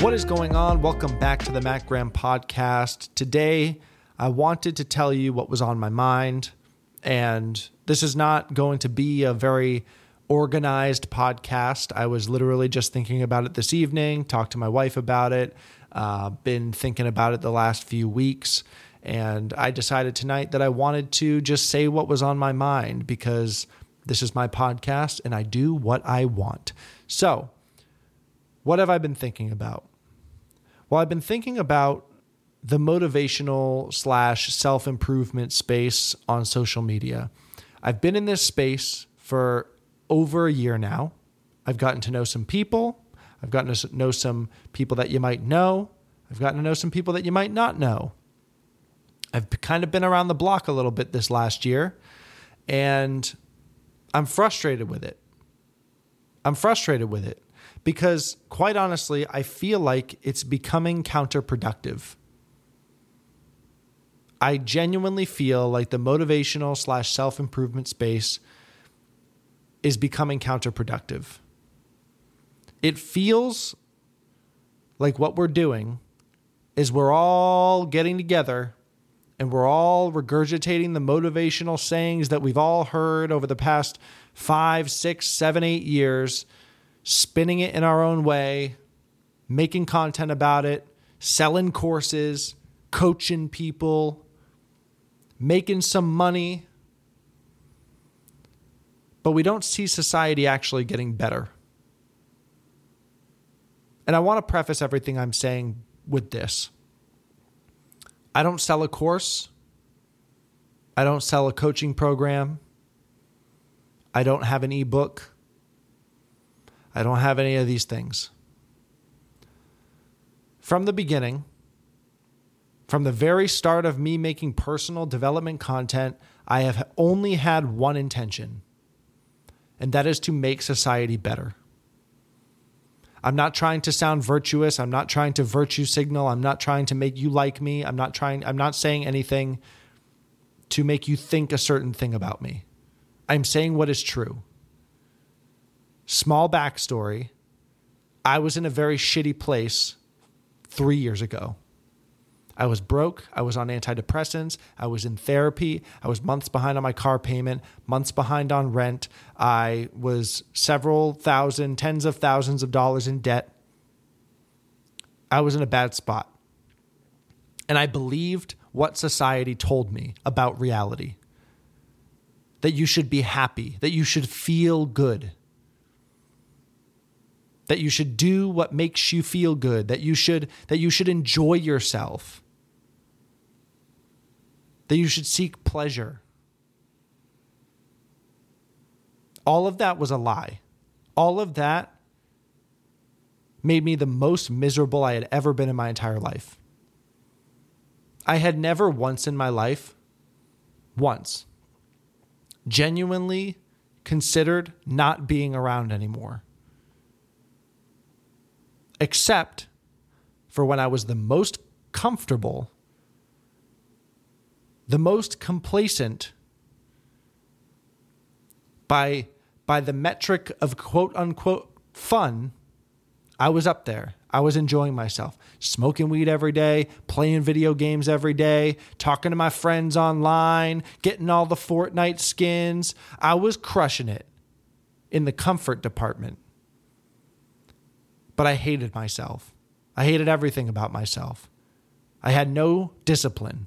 What is going on? Welcome back to the Matt Graham podcast. Today, I wanted to tell you what was on my mind. And this is not going to be a very organized podcast. I was literally just thinking about it this evening, talked to my wife about it, uh, been thinking about it the last few weeks. And I decided tonight that I wanted to just say what was on my mind because this is my podcast and I do what I want. So, what have I been thinking about? Well, I've been thinking about the motivational slash self improvement space on social media. I've been in this space for over a year now. I've gotten to know some people. I've gotten to know some people that you might know. I've gotten to know some people that you might not know. I've kind of been around the block a little bit this last year, and I'm frustrated with it. I'm frustrated with it because, quite honestly, I feel like it's becoming counterproductive. I genuinely feel like the motivational slash self improvement space is becoming counterproductive. It feels like what we're doing is we're all getting together and we're all regurgitating the motivational sayings that we've all heard over the past five, six, seven, eight years, spinning it in our own way, making content about it, selling courses, coaching people, making some money. But we don't see society actually getting better. And I want to preface everything I'm saying with this. I don't sell a course. I don't sell a coaching program. I don't have an ebook. I don't have any of these things. From the beginning, from the very start of me making personal development content, I have only had one intention, and that is to make society better. I'm not trying to sound virtuous. I'm not trying to virtue signal. I'm not trying to make you like me. I'm not trying I'm not saying anything to make you think a certain thing about me. I'm saying what is true. Small backstory. I was in a very shitty place 3 years ago. I was broke. I was on antidepressants. I was in therapy. I was months behind on my car payment, months behind on rent. I was several thousand, tens of thousands of dollars in debt. I was in a bad spot. And I believed what society told me about reality that you should be happy, that you should feel good that you should do what makes you feel good that you should that you should enjoy yourself that you should seek pleasure. All of that was a lie. All of that made me the most miserable I had ever been in my entire life. I had never once in my life, once, genuinely considered not being around anymore. Except for when I was the most comfortable the most complacent by by the metric of quote unquote fun, I was up there. I was enjoying myself, smoking weed every day, playing video games every day, talking to my friends online, getting all the Fortnite skins. I was crushing it in the comfort department. But I hated myself. I hated everything about myself. I had no discipline.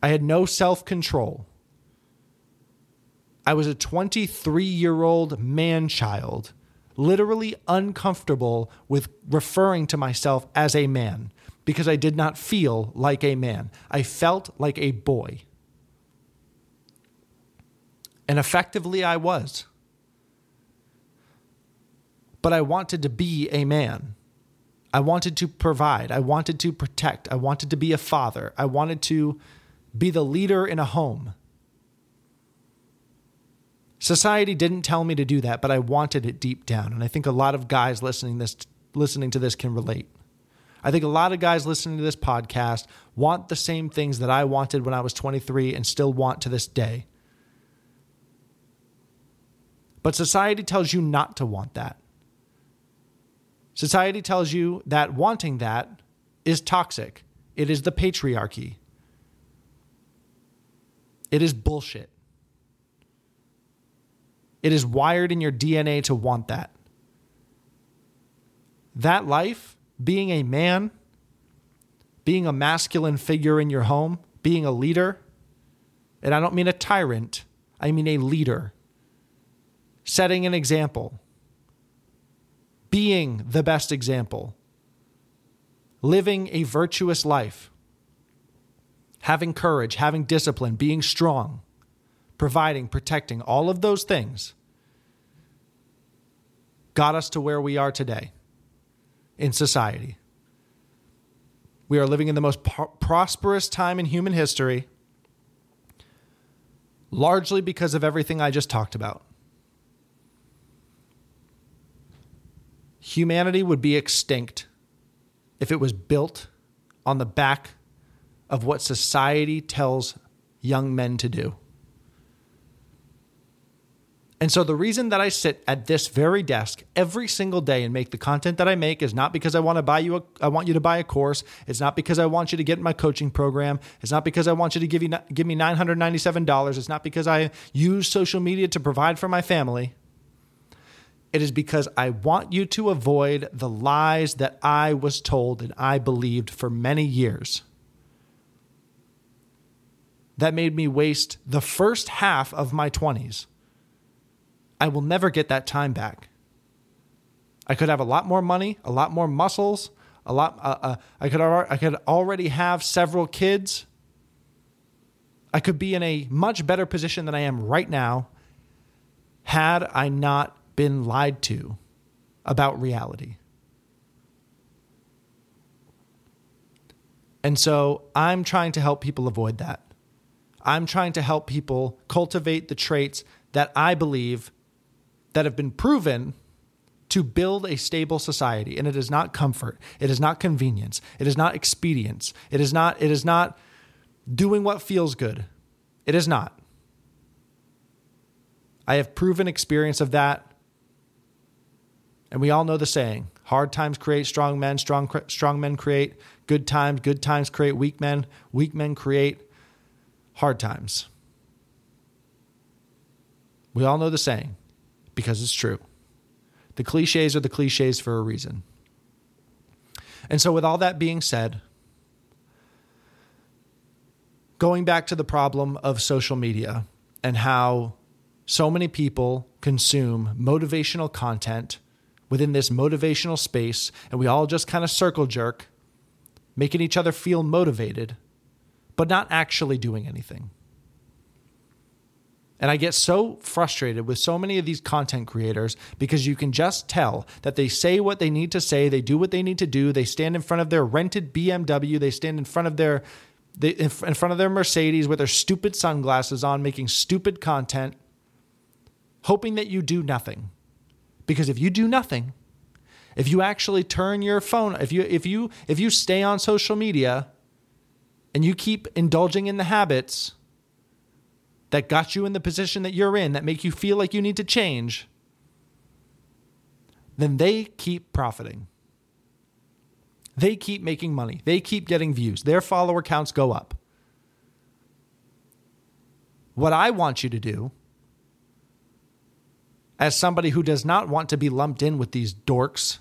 I had no self control. I was a 23 year old man child, literally uncomfortable with referring to myself as a man because I did not feel like a man. I felt like a boy. And effectively, I was. But I wanted to be a man. I wanted to provide. I wanted to protect. I wanted to be a father. I wanted to be the leader in a home. Society didn't tell me to do that, but I wanted it deep down. And I think a lot of guys listening this listening to this can relate. I think a lot of guys listening to this podcast want the same things that I wanted when I was 23 and still want to this day. But society tells you not to want that. Society tells you that wanting that is toxic. It is the patriarchy. It is bullshit. It is wired in your DNA to want that. That life, being a man, being a masculine figure in your home, being a leader, and I don't mean a tyrant, I mean a leader, setting an example, being the best example, living a virtuous life, having courage, having discipline, being strong, providing, protecting, all of those things got us to where we are today in society. We are living in the most pro- prosperous time in human history, largely because of everything I just talked about. Humanity would be extinct if it was built on the back of what society tells young men to do. And so the reason that I sit at this very desk every single day and make the content that I make is not because I want to buy you a, I want you to buy a course. It's not because I want you to get my coaching program. It's not because I want you to give you give me $997. It's not because I use social media to provide for my family. It is because I want you to avoid the lies that I was told and I believed for many years. That made me waste the first half of my 20s I will never get that time back. I could have a lot more money, a lot more muscles, a lot. Uh, uh, I could I could already have several kids. I could be in a much better position than I am right now had I not been lied to about reality. And so I'm trying to help people avoid that. I'm trying to help people cultivate the traits that I believe that have been proven to build a stable society. And it is not comfort. It is not convenience. It is not expedience. It is not it is not doing what feels good. It is not. I have proven experience of that and we all know the saying hard times create strong men strong strong men create good times good times create weak men weak men create hard times we all know the saying because it's true. The cliches are the cliches for a reason. And so, with all that being said, going back to the problem of social media and how so many people consume motivational content within this motivational space, and we all just kind of circle jerk, making each other feel motivated, but not actually doing anything. And I get so frustrated with so many of these content creators because you can just tell that they say what they need to say, they do what they need to do, they stand in front of their rented BMW, they stand in front of their in front of their Mercedes with their stupid sunglasses on making stupid content hoping that you do nothing. Because if you do nothing, if you actually turn your phone, if you if you if you stay on social media and you keep indulging in the habits, that got you in the position that you're in, that make you feel like you need to change, then they keep profiting. They keep making money. They keep getting views. Their follower counts go up. What I want you to do, as somebody who does not want to be lumped in with these dorks,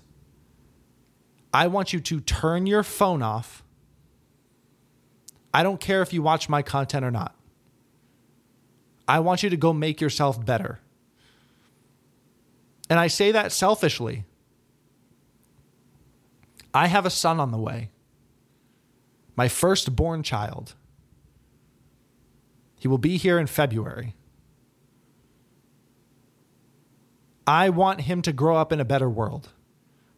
I want you to turn your phone off. I don't care if you watch my content or not. I want you to go make yourself better. And I say that selfishly. I have a son on the way, my firstborn child. He will be here in February. I want him to grow up in a better world.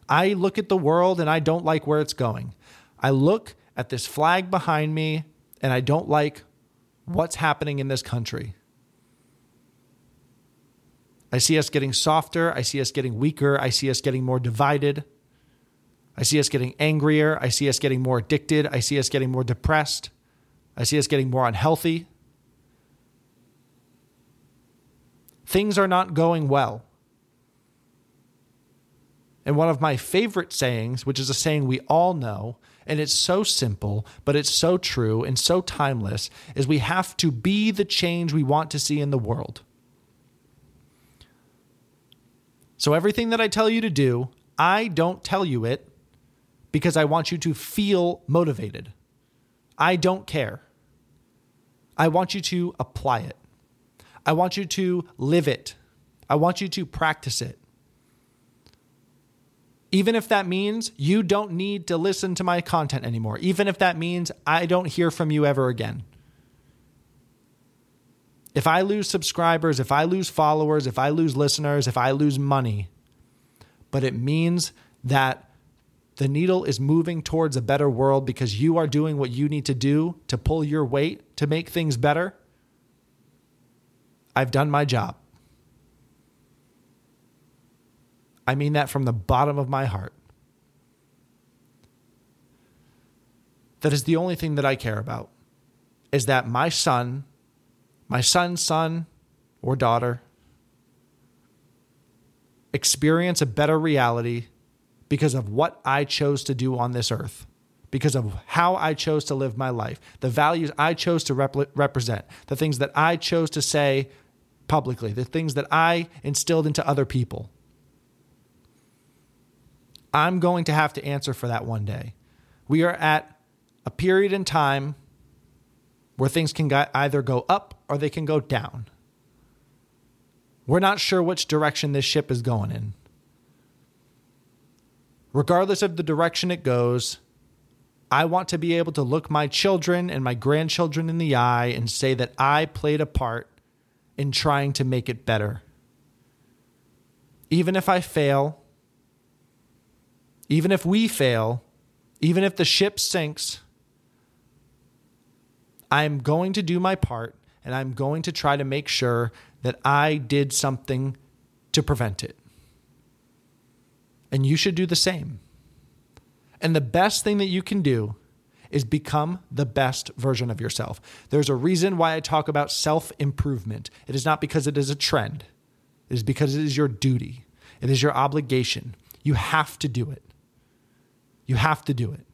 I look at the world and I don't like where it's going. I look at this flag behind me and I don't like what's happening in this country. I see us getting softer. I see us getting weaker. I see us getting more divided. I see us getting angrier. I see us getting more addicted. I see us getting more depressed. I see us getting more unhealthy. Things are not going well. And one of my favorite sayings, which is a saying we all know, and it's so simple, but it's so true and so timeless, is we have to be the change we want to see in the world. So everything that I tell you to do, I don't tell you it because I want you to feel motivated. I don't care. I want you to apply it. I want you to live it. I want you to practice it. Even if that means you don't need to listen to my content anymore, even if that means I don't hear from you ever again. If I lose subscribers, if I lose followers, if I lose listeners, if I lose money, but it means that the needle is moving towards a better world because you are doing what you need to do to pull your weight to make things better, I've done my job. I mean that from the bottom of my heart. That is the only thing that I care about is that my son, my son's son or daughter, experience a better reality because of what I chose to do on this earth, because of how I chose to live my life, the values I chose to rep- represent, the things that I chose to say publicly, the things that I instilled into other people. I'm going to have to answer for that one day. We are at a period in time where things can either go up or they can go down. We're not sure which direction this ship is going in regardless of the direction it goes, I want to be able to look my children and my grandchildren in the eye and say that I played a part in trying to make it better. Even if I fail, even if we fail, even if the ship sinks, I'm going to do my part and I'm going to try to make sure that I did something to prevent it and you should do the same. And the best thing that you can do is become the best version of yourself. There's a reason why I talk about self improvement. It is not because it is a trend, it is because it is your duty, it is your obligation. You have to do it. You have to do it.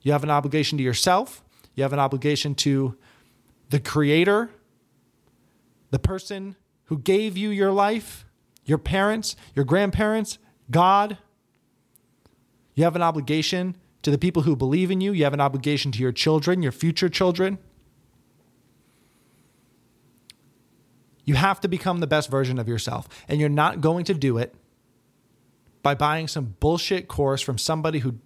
You have an obligation to yourself, you have an obligation to the Creator, the person who gave you your life, your parents, your grandparents, God. You have an obligation to the people who believe in you. You have an obligation to your children, your future children. You have to become the best version of yourself. And you're not going to do it by buying some bullshit course from somebody who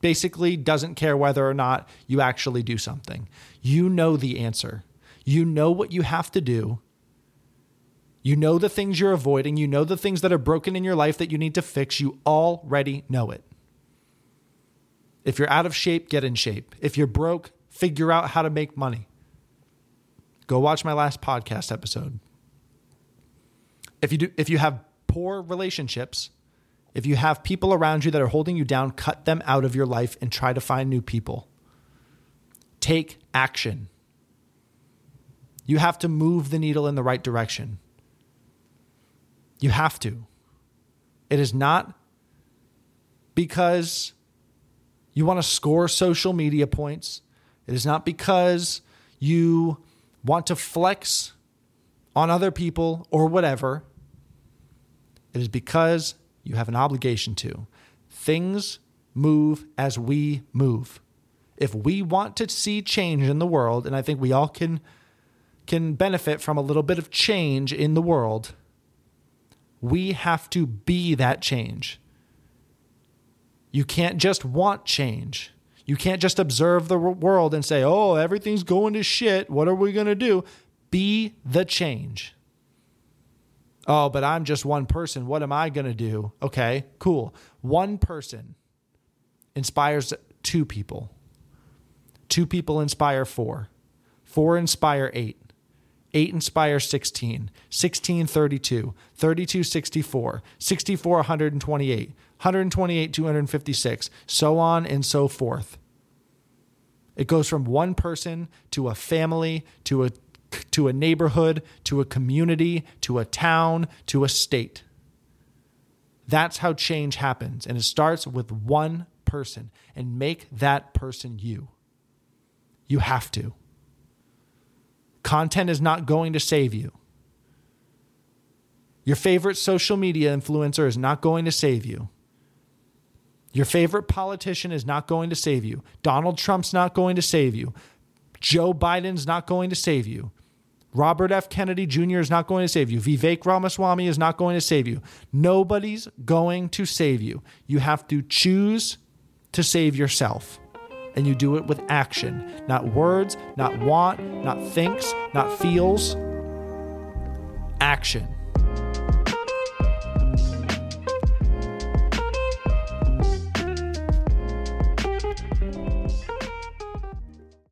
basically doesn't care whether or not you actually do something. You know the answer. You know what you have to do. You know the things you're avoiding. You know the things that are broken in your life that you need to fix. You already know it. If you're out of shape, get in shape. If you're broke, figure out how to make money. Go watch my last podcast episode. If you do if you have poor relationships, if you have people around you that are holding you down, cut them out of your life and try to find new people. Take action. You have to move the needle in the right direction. You have to. It is not because you want to score social media points. It is not because you want to flex on other people or whatever. It is because you have an obligation to. Things move as we move. If we want to see change in the world, and I think we all can can benefit from a little bit of change in the world, we have to be that change. You can't just want change. You can't just observe the world and say, oh, everything's going to shit. What are we going to do? Be the change. Oh, but I'm just one person. What am I going to do? Okay, cool. One person inspires two people. Two people inspire four. Four inspire eight. 8 inspire 16, 16 32, 32 64, 64 128, 128 256, so on and so forth. It goes from one person to a family to a to a neighborhood to a community to a town to a state. That's how change happens. And it starts with one person and make that person you. You have to. Content is not going to save you. Your favorite social media influencer is not going to save you. Your favorite politician is not going to save you. Donald Trump's not going to save you. Joe Biden's not going to save you. Robert F. Kennedy Jr. is not going to save you. Vivek Ramaswamy is not going to save you. Nobody's going to save you. You have to choose to save yourself. And you do it with action, not words, not want, not thinks, not feels. Action.